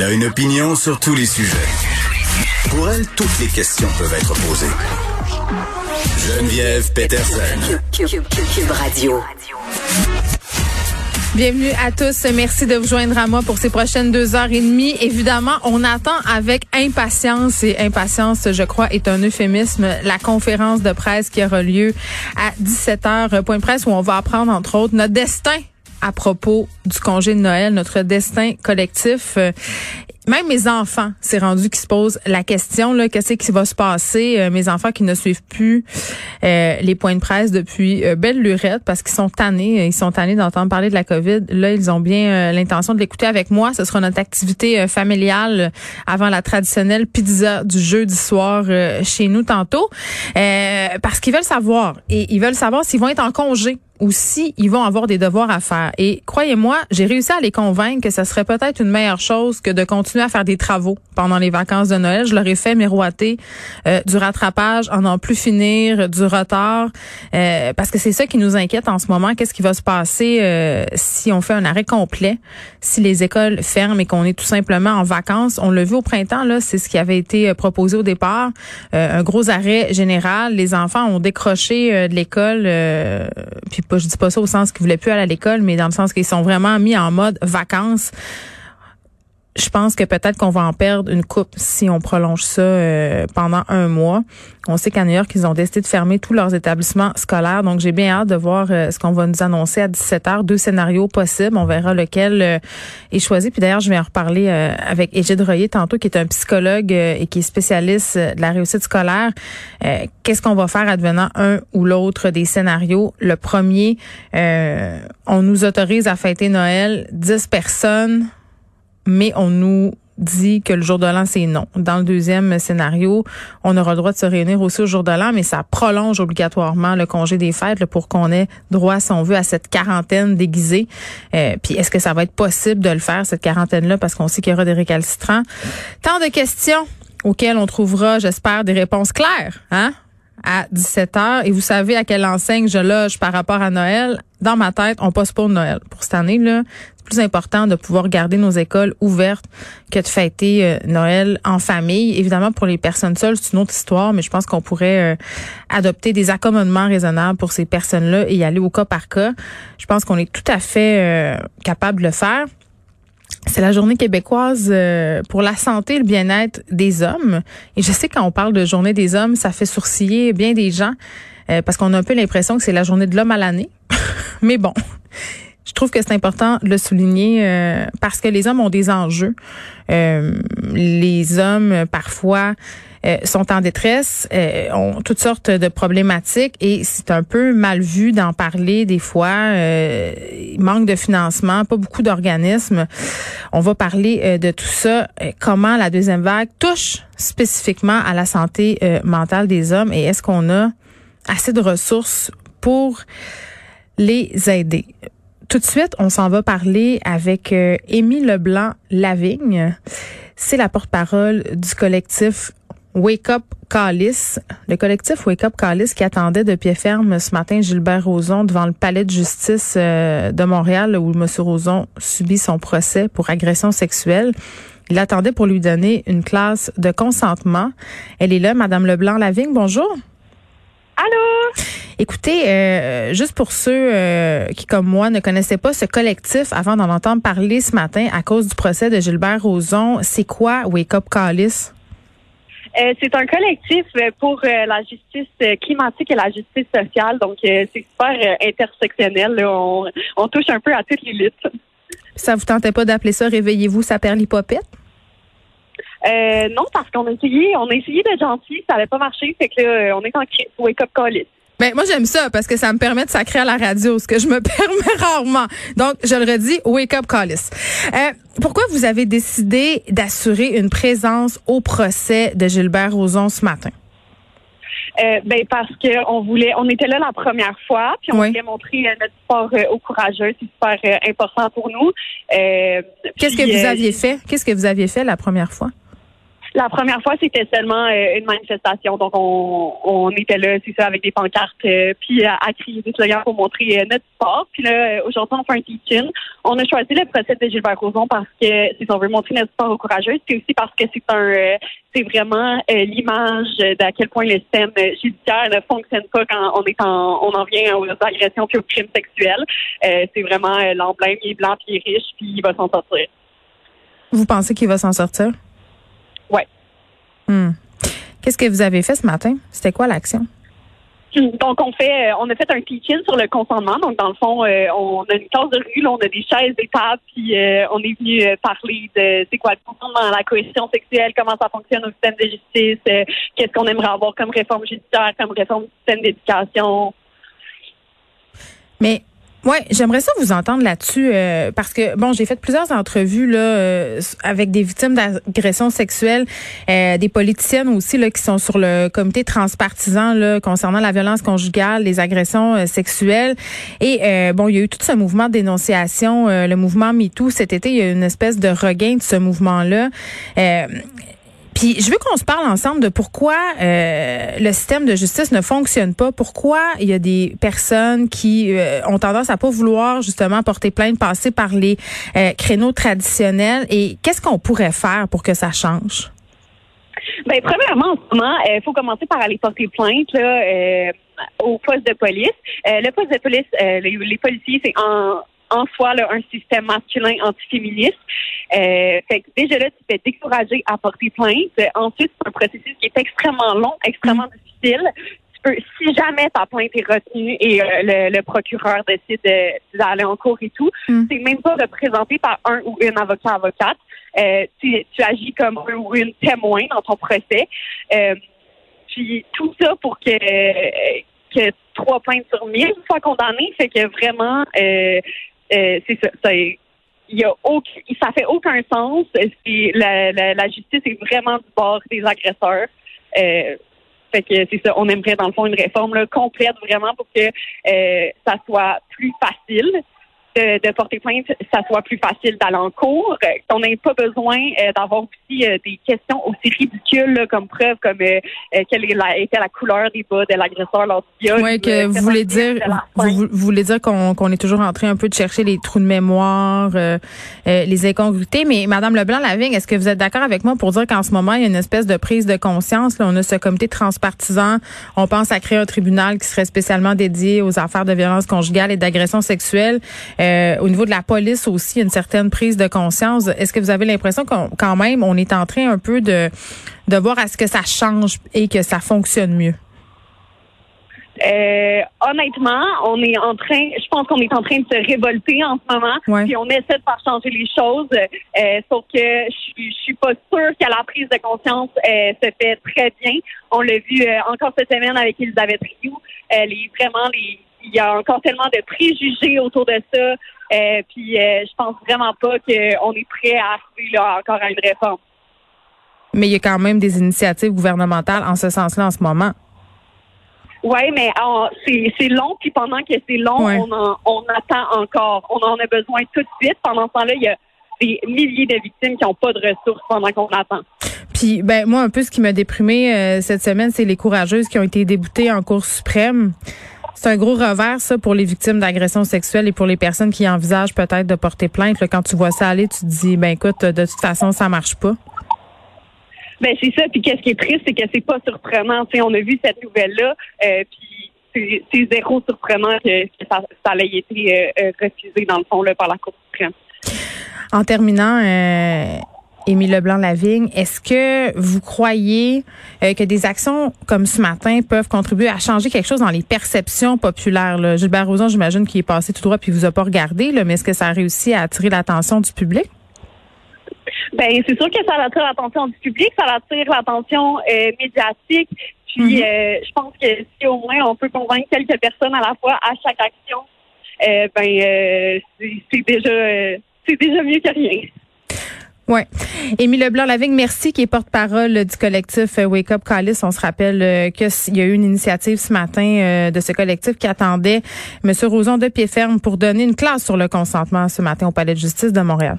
Elle a une opinion sur tous les sujets. Pour elle, toutes les questions peuvent être posées. Geneviève Peterson. Radio. Bienvenue à tous. Merci de vous joindre à moi pour ces prochaines deux heures et demie. Évidemment, on attend avec impatience et impatience, je crois, est un euphémisme, la conférence de presse qui aura lieu à 17 h point presse où on va apprendre, entre autres, notre destin à propos du congé de Noël, notre destin collectif. Euh, même mes enfants, c'est rendu qui se posent la question là, qu'est-ce qui va se passer? Euh, Mes enfants qui ne suivent plus euh, les points de presse depuis belle lurette parce qu'ils sont tannés, ils sont tannés d'entendre parler de la Covid. Là, ils ont bien l'intention de l'écouter avec moi. Ce sera notre activité familiale avant la traditionnelle pizza du jeudi soir chez nous tantôt, parce qu'ils veulent savoir et ils veulent savoir s'ils vont être en congé ou si ils vont avoir des devoirs à faire. Et croyez-moi, j'ai réussi à les convaincre que ce serait peut-être une meilleure chose que de continuer à faire des travaux pendant les vacances de Noël. Je leur ai fait miroiter euh, du rattrapage, en n'en plus finir, du retard, euh, parce que c'est ça qui nous inquiète en ce moment. Qu'est-ce qui va se passer euh, si on fait un arrêt complet, si les écoles ferment et qu'on est tout simplement en vacances? On l'a vu au printemps, là, c'est ce qui avait été proposé au départ, un gros arrêt général. Les enfants ont décroché de l'école, puis je dis pas ça au sens qu'ils voulaient plus aller à l'école, mais dans le sens qu'ils sont vraiment mis en mode vacances je pense que peut-être qu'on va en perdre une coupe si on prolonge ça euh, pendant un mois. On sait qu'à New York, ils ont décidé de fermer tous leurs établissements scolaires. Donc, j'ai bien hâte de voir euh, ce qu'on va nous annoncer à 17 h Deux scénarios possibles. On verra lequel euh, est choisi. Puis d'ailleurs, je vais en reparler avec Égide Royer tantôt, qui est un psychologue et qui est spécialiste de la réussite scolaire. Qu'est-ce qu'on va faire advenant un ou l'autre des scénarios? Le premier, on nous autorise à fêter Noël 10 personnes mais on nous dit que le jour de l'an, c'est non. Dans le deuxième scénario, on aura le droit de se réunir aussi au jour de l'an, mais ça prolonge obligatoirement le congé des fêtes pour qu'on ait droit, si on veut, à cette quarantaine déguisée. Euh, puis est-ce que ça va être possible de le faire, cette quarantaine-là, parce qu'on sait qu'il y aura des récalcitrants? Tant de questions auxquelles on trouvera, j'espère, des réponses claires, hein? À 17 h et vous savez à quelle enseigne je loge par rapport à Noël? Dans ma tête, on passe pour Noël. Pour cette année là, c'est plus important de pouvoir garder nos écoles ouvertes que de fêter euh, Noël en famille. Évidemment pour les personnes seules, c'est une autre histoire, mais je pense qu'on pourrait euh, adopter des accommodements raisonnables pour ces personnes-là et y aller au cas par cas. Je pense qu'on est tout à fait euh, capable de le faire. C'est la journée québécoise euh, pour la santé et le bien-être des hommes. Et je sais quand on parle de journée des hommes, ça fait sourciller bien des gens euh, parce qu'on a un peu l'impression que c'est la journée de l'homme à l'année. Mais bon, je trouve que c'est important de le souligner euh, parce que les hommes ont des enjeux. les hommes, parfois, euh, sont en détresse, euh, ont toutes sortes de problématiques et c'est un peu mal vu d'en parler des fois. Euh, manque de financement, pas beaucoup d'organismes. On va parler de tout ça, comment la deuxième vague touche spécifiquement à la santé mentale des hommes et est-ce qu'on a assez de ressources pour les aider? Tout de suite, on s'en va parler avec Émile Leblanc-Lavigne. C'est la porte-parole du collectif Wake Up Callis, le collectif Wake Up Callis qui attendait de pied ferme ce matin Gilbert Rozon devant le palais de justice euh, de Montréal où M. Rozon subit son procès pour agression sexuelle. Il attendait pour lui donner une classe de consentement. Elle est là, Madame Leblanc-Lavigne. Bonjour. Allô? Écoutez, euh, juste pour ceux euh, qui, comme moi, ne connaissaient pas ce collectif avant d'en entendre parler ce matin à cause du procès de Gilbert Rozon, c'est quoi Wake Up Callis? Euh, c'est un collectif pour la justice climatique et la justice sociale. Donc, c'est super intersectionnel. On, on, touche un peu à toutes les luttes. Ça vous tentait pas d'appeler ça Réveillez-vous, ça perd l'hypopète? Non, parce qu'on a essayé, on a essayé d'être gentil, ça n'avait pas marché, fait que là, on est en wake up call ben, moi, j'aime ça parce que ça me permet de sacrer à la radio, ce que je me permets rarement. Donc, je le redis, wake up, Callis. Euh, pourquoi vous avez décidé d'assurer une présence au procès de Gilbert Rozon ce matin? Euh, ben parce que on voulait, on était là la première fois, puis on voulait montrer euh, notre sport euh, au courageux, c'est super euh, important pour nous. Qu'est-ce que vous aviez fait? Qu'est-ce que vous aviez fait la première fois? La première fois, c'était seulement euh, une manifestation. Donc, on, on était là, c'est ça, avec des pancartes, euh, puis à, à, crier des slogans pour montrer euh, notre sport. Puis là, aujourd'hui, on fait un teach-in. On a choisi le procès de Gilbert Rozon parce que, si on veut montrer notre sport aux courageux, c'est aussi parce que c'est un, c'est vraiment l'image d'à quel point le système judiciaire ne fonctionne pas quand on est en, on en vient aux agressions puis aux crimes sexuels. c'est vraiment l'emblème, il est blanc puis il est riche puis il va s'en sortir. Vous pensez qu'il va s'en sortir? Oui. Hmm. Qu'est-ce que vous avez fait ce matin? C'était quoi l'action? Donc, on fait, euh, on a fait un teach-in sur le consentement. Donc, dans le fond, euh, on a une classe de rue, là, on a des chaises, des tables, puis euh, on est venu parler de c'est quoi le consentement, la cohésion sexuelle, comment ça fonctionne au système de justice, qu'est-ce qu'on aimerait avoir comme réforme judiciaire, comme réforme du système d'éducation. Mais Ouais, j'aimerais ça vous entendre là-dessus euh, parce que bon, j'ai fait plusieurs entrevues là euh, avec des victimes d'agressions sexuelles, euh, des politiciennes aussi là qui sont sur le comité transpartisan là concernant la violence conjugale, les agressions sexuelles et bon, il y a eu tout ce mouvement de dénonciation, le mouvement MeToo cet été, il y a eu une espèce de regain de ce mouvement-là. Puis je veux qu'on se parle ensemble de pourquoi euh, le système de justice ne fonctionne pas, pourquoi il y a des personnes qui euh, ont tendance à pas vouloir justement porter plainte, passer par les euh, créneaux traditionnels et qu'est-ce qu'on pourrait faire pour que ça change? Bien, premièrement, en ce moment, il faut commencer par aller porter plainte là, au poste de police. le poste de police, les policiers, c'est en en soi là, un système masculin antiféministe. Euh, fait que déjà là, tu fais décourager à porter plainte. Ensuite, c'est un processus qui est extrêmement long, extrêmement mm. difficile. Tu peux, si jamais ta plainte est retenue et euh, le, procureur décide d'aller en cours et tout, mm. c'est même pas représenté par un ou une avocat avocate. Euh, tu, tu, agis comme un ou une témoin dans ton procès. Puis tout ça pour que que trois plaintes sur mille soient condamnées, fait que vraiment euh, euh, c'est ça. ça il y a aucun, ça fait aucun sens. La, la, la, justice est vraiment du bord des agresseurs. Euh, fait que c'est ça. On aimerait dans le fond une réforme là, complète vraiment pour que euh, ça soit plus facile de, porter plainte, ça soit plus facile d'aller en cours, euh, qu'on n'ait pas besoin euh, d'avoir aussi euh, des questions aussi ridicules comme preuve, comme quelle était la couleur des bas de l'agresseur lors du viol. Oui, que vous voulez dire, vous, voulez dire qu'on est toujours en train un peu de chercher les trous de mémoire, les incongruités. Mais Madame Leblanc-Lavigne, est-ce que vous êtes d'accord avec moi pour dire qu'en ce moment, il y a une espèce de prise de conscience? Là, on a ce comité transpartisan. On pense à créer un tribunal qui serait spécialement dédié aux affaires de violence conjugale et d'agression sexuelle. Euh, au niveau de la police aussi, une certaine prise de conscience. Est-ce que vous avez l'impression qu'on quand même on est en train un peu de de voir à ce que ça change et que ça fonctionne mieux? Euh, honnêtement, on est en train, je pense qu'on est en train de se révolter en ce moment, puis on essaie de faire changer les choses. Euh, sauf que je, je suis pas sûre que la prise de conscience se fait très bien. On l'a vu encore cette semaine avec Elisabeth Rioux. les vraiment les il y a encore tellement de préjugés autour de ça. Euh, puis euh, je pense vraiment pas qu'on est prêt à arriver là encore à une réforme. Mais il y a quand même des initiatives gouvernementales en ce sens-là en ce moment. Oui, mais c'est long, puis pendant que c'est long, on, on attend encore. On en a besoin tout de suite. Pendant ce temps-là, il y a des milliers de victimes qui n'ont pas de ressources pendant qu'on attend. Puis ben moi un peu ce qui m'a déprimé euh, cette semaine, c'est les courageuses qui ont été déboutées en Cour suprême. C'est un gros revers, ça, pour les victimes d'agressions sexuelles et pour les personnes qui envisagent peut-être de porter plainte. quand tu vois ça aller, tu te dis, ben écoute, de toute façon, ça marche pas. Ben c'est ça. Puis qu'est-ce qui est triste, c'est que c'est pas surprenant. on a vu cette nouvelle-là, euh, puis c'est zéro surprenant que, ça, ça ait été euh, euh, refusé dans le fond là, par la Cour suprême. En terminant, euh, Émile Leblanc-Lavigne, est-ce que vous croyez euh, que des actions comme ce matin peuvent contribuer à changer quelque chose dans les perceptions populaires? Là? Gilbert Rozon, j'imagine qu'il est passé tout droit puis vous a pas regardé, là, mais est-ce que ça a réussi à attirer l'attention du public? Ben, c'est sûr que ça attire l'attention du public, ça attire l'attention euh, médiatique. Puis, mm-hmm. euh, je pense que si au moins on peut convaincre quelques personnes à la fois à chaque action, ben, c'est déjà, c'est déjà mieux que rien. Oui. Émile Leblanc-Lavigne, merci, qui est porte-parole du collectif euh, Wake Up Callis. On se rappelle euh, qu'il y a eu une initiative ce matin euh, de ce collectif qui attendait M. Roson de pied ferme pour donner une classe sur le consentement ce matin au Palais de justice de Montréal.